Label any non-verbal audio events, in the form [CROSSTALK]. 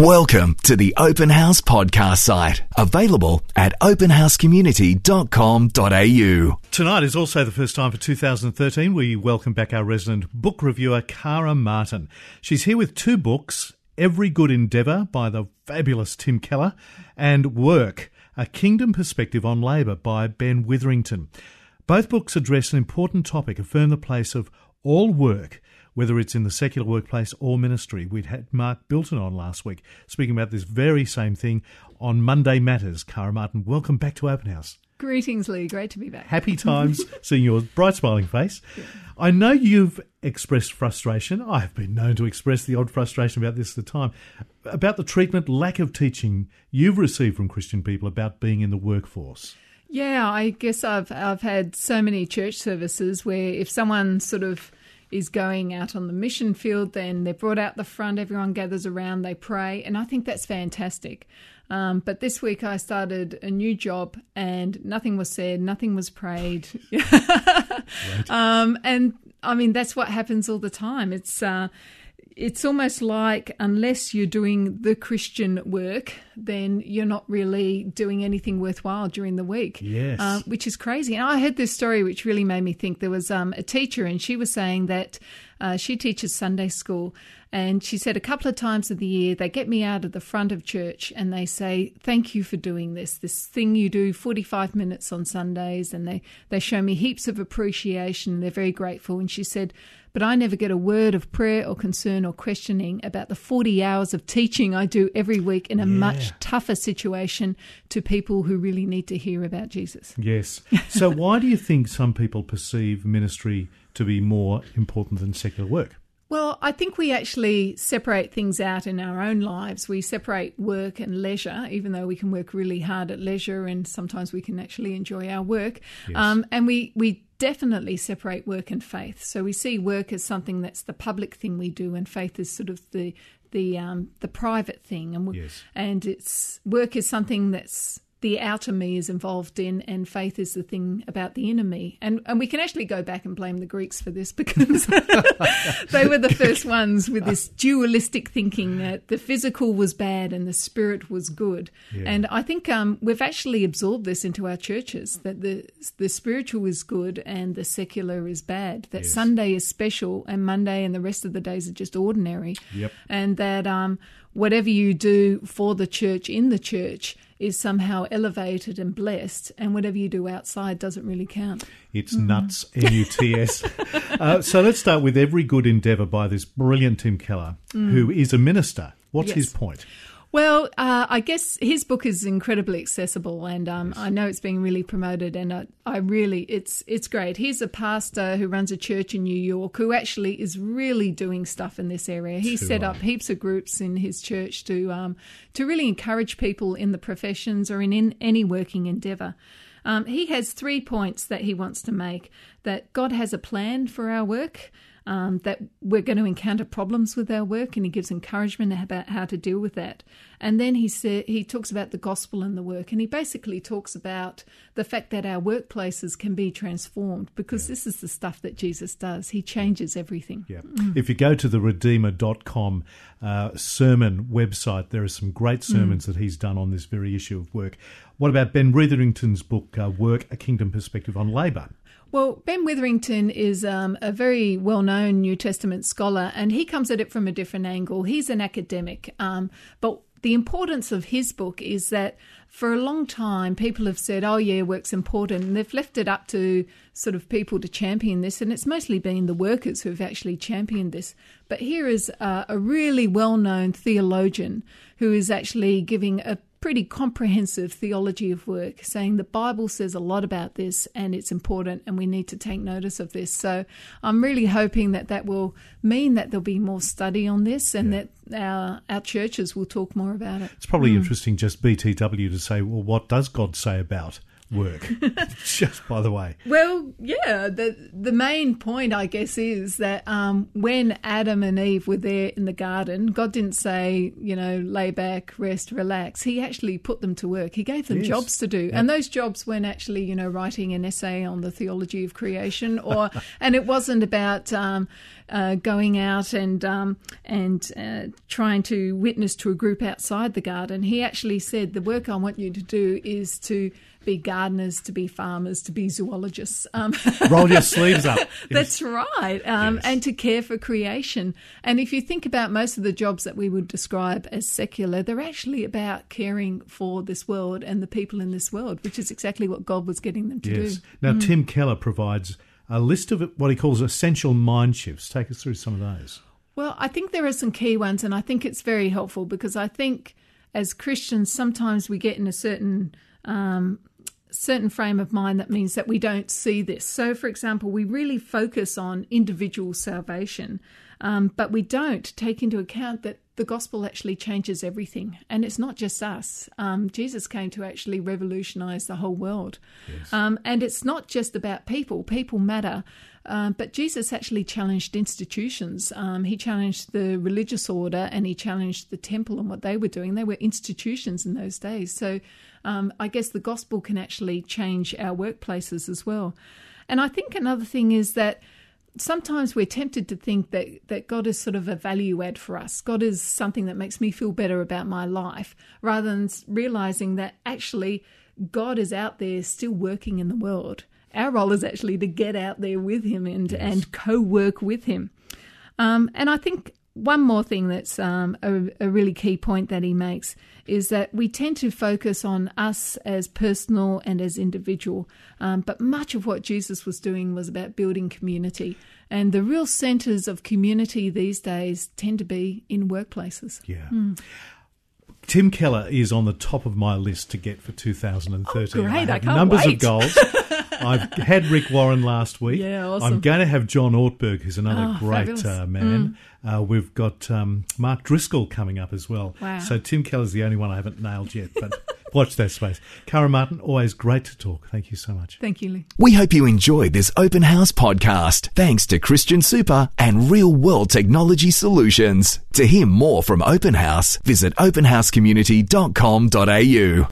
Welcome to the Open House podcast site, available at openhousecommunity.com.au. Tonight is also the first time for 2013 we welcome back our resident book reviewer, Kara Martin. She's here with two books Every Good Endeavour by the fabulous Tim Keller and Work, A Kingdom Perspective on Labour by Ben Witherington. Both books address an important topic, affirm the place of all work whether it's in the secular workplace or ministry. We'd had Mark Bilton on last week speaking about this very same thing on Monday Matters. Kara Martin, welcome back to Open House. Greetings, Lee. Great to be back. Happy [LAUGHS] times seeing your bright, smiling face. Yeah. I know you've expressed frustration. I have been known to express the odd frustration about this at the time, about the treatment, lack of teaching you've received from Christian people about being in the workforce. Yeah, I guess I've I've had so many church services where if someone sort of is going out on the mission field, then they're brought out the front, everyone gathers around, they pray, and I think that's fantastic. Um, but this week I started a new job and nothing was said, nothing was prayed. [LAUGHS] [LAUGHS] right. um, and I mean, that's what happens all the time. It's, uh, it's almost like unless you're doing the Christian work, then you're not really doing anything worthwhile during the week. Yes. Uh, which is crazy. And I heard this story which really made me think. There was um, a teacher, and she was saying that uh, she teaches Sunday school. And she said a couple of times of the year, they get me out of the front of church and they say, Thank you for doing this, this thing you do 45 minutes on Sundays. And they, they show me heaps of appreciation. They're very grateful. And she said, but I never get a word of prayer or concern or questioning about the 40 hours of teaching I do every week in a yeah. much tougher situation to people who really need to hear about Jesus. Yes. So, why do you think some people perceive ministry to be more important than secular work? Well, I think we actually separate things out in our own lives. We separate work and leisure, even though we can work really hard at leisure and sometimes we can actually enjoy our work. Yes. Um, and we, we definitely separate work and faith. So we see work as something that's the public thing we do, and faith is sort of the the um, the private thing. And yes. and it's work is something that's the outer me is involved in, and faith is the thing about the inner me. And and we can actually go back and blame the Greeks for this [LAUGHS] because [LAUGHS] they were the first ones with this dualistic thinking that the physical was bad and the spirit was good. Yeah. And I think um, we've actually absorbed this into our churches that the the spiritual is good and the secular is bad. That yes. Sunday is special and Monday and the rest of the days are just ordinary. Yep. And that um, whatever you do for the church in the church is somehow elevated and blessed, and whatever you do outside doesn't really count. It's mm. nuts, N U T S. [LAUGHS] uh, so let's start with Every Good Endeavour by this brilliant Tim Keller, mm. who is a minister. What's yes. his point? Well, uh, I guess his book is incredibly accessible, and um, yes. I know it's being really promoted. And I, I, really, it's it's great. He's a pastor who runs a church in New York who actually is really doing stuff in this area. He set up heaps of groups in his church to um, to really encourage people in the professions or in, in any working endeavour. Um, he has three points that he wants to make: that God has a plan for our work um, that we're going to encounter problems with our work, and he gives encouragement about how to deal with that. And then he sa- he talks about the gospel and the work, and he basically talks about the fact that our workplaces can be transformed because yeah. this is the stuff that Jesus does. He changes everything. Yeah. Mm. If you go to the Redeemer.com uh, sermon website, there are some great sermons mm. that he's done on this very issue of work. What about Ben Witherington's book, uh, Work, A Kingdom Perspective on Labour? Well, Ben Witherington is um, a very well known New Testament scholar, and he comes at it from a different angle. He's an academic, um, but the importance of his book is that for a long time people have said, oh, yeah, work's important, and they've left it up to sort of people to champion this, and it's mostly been the workers who've actually championed this. But here is a really well known theologian who is actually giving a pretty comprehensive theology of work, saying the Bible says a lot about this and it's important and we need to take notice of this. So I'm really hoping that that will mean that there'll be more study on this and yeah. that our, our churches will talk more about it. It's probably mm. interesting just BTW to say, well, what does God say about work. [LAUGHS] Just by the way. Well, yeah. The the main point, I guess, is that um, when Adam and Eve were there in the garden, God didn't say, you know, lay back, rest, relax. He actually put them to work. He gave them Yes. jobs to do, and those jobs weren't actually, you know, writing an essay on the theology of creation, or [LAUGHS] and it wasn't about. Um, uh, going out and um, and uh, trying to witness to a group outside the garden, he actually said, "The work I want you to do is to be gardeners, to be farmers, to be zoologists." Um, [LAUGHS] Roll your sleeves up. [LAUGHS] that's right, um, Yes. and to care for creation. And if you think about most of the jobs that we would describe as secular, they're actually about caring for this world and the people in this world, which is exactly what God was getting them to Yes. do. Now, Tim Keller provides a list of what he calls essential mind shifts. Take us through some of those. Well, I think there are some key ones, and I think it's very helpful because I think as Christians, sometimes we get in a certain um, certain frame of mind that means that we don't see this. So, for example, we really focus on individual salvation, um, but we don't take into account that the gospel actually changes everything, and it's not just us. Um, Jesus came to actually revolutionize the whole world, um, and it's not just about people. People matter. Um, but Jesus actually challenged institutions. Um, he challenged the religious order and he challenged the temple and what they were doing. They were institutions in those days. So um, I guess the gospel can actually change our workplaces as well. And I think another thing is that sometimes we're tempted to think that, that God is sort of a value add for us. God is something that makes me feel better about my life, rather than realizing that actually God is out there still working in the world. Our role is actually to get out there with Him and, and co work with Him. Um, and I think one more thing that's um, a, a really key point that he makes is that we tend to focus on us as personal and as individual, um, but much of what Jesus was doing was about building community. And the real centres of community these days tend to be in workplaces. Yeah. Tim Keller is on the top of my list to get for 2013. Oh, great. I I can't numbers wait. of goals. [LAUGHS] I've had Rick Warren last week. Yeah, awesome. I'm going to have John Ortberg, who's another Oh, great. Mm. uh, man. Uh, we've got um, Mark Driscoll coming up as well. Wow. So Tim Keller's the only one I haven't nailed yet, but [LAUGHS] watch that space. Kara Martin, always great to talk. Thank you so much. Thank you, Lee. We hope you enjoyed this open house podcast thanks to Christian Super and Real World Technology Solutions. To hear more from Open House, visit openhousecommunity.com.au.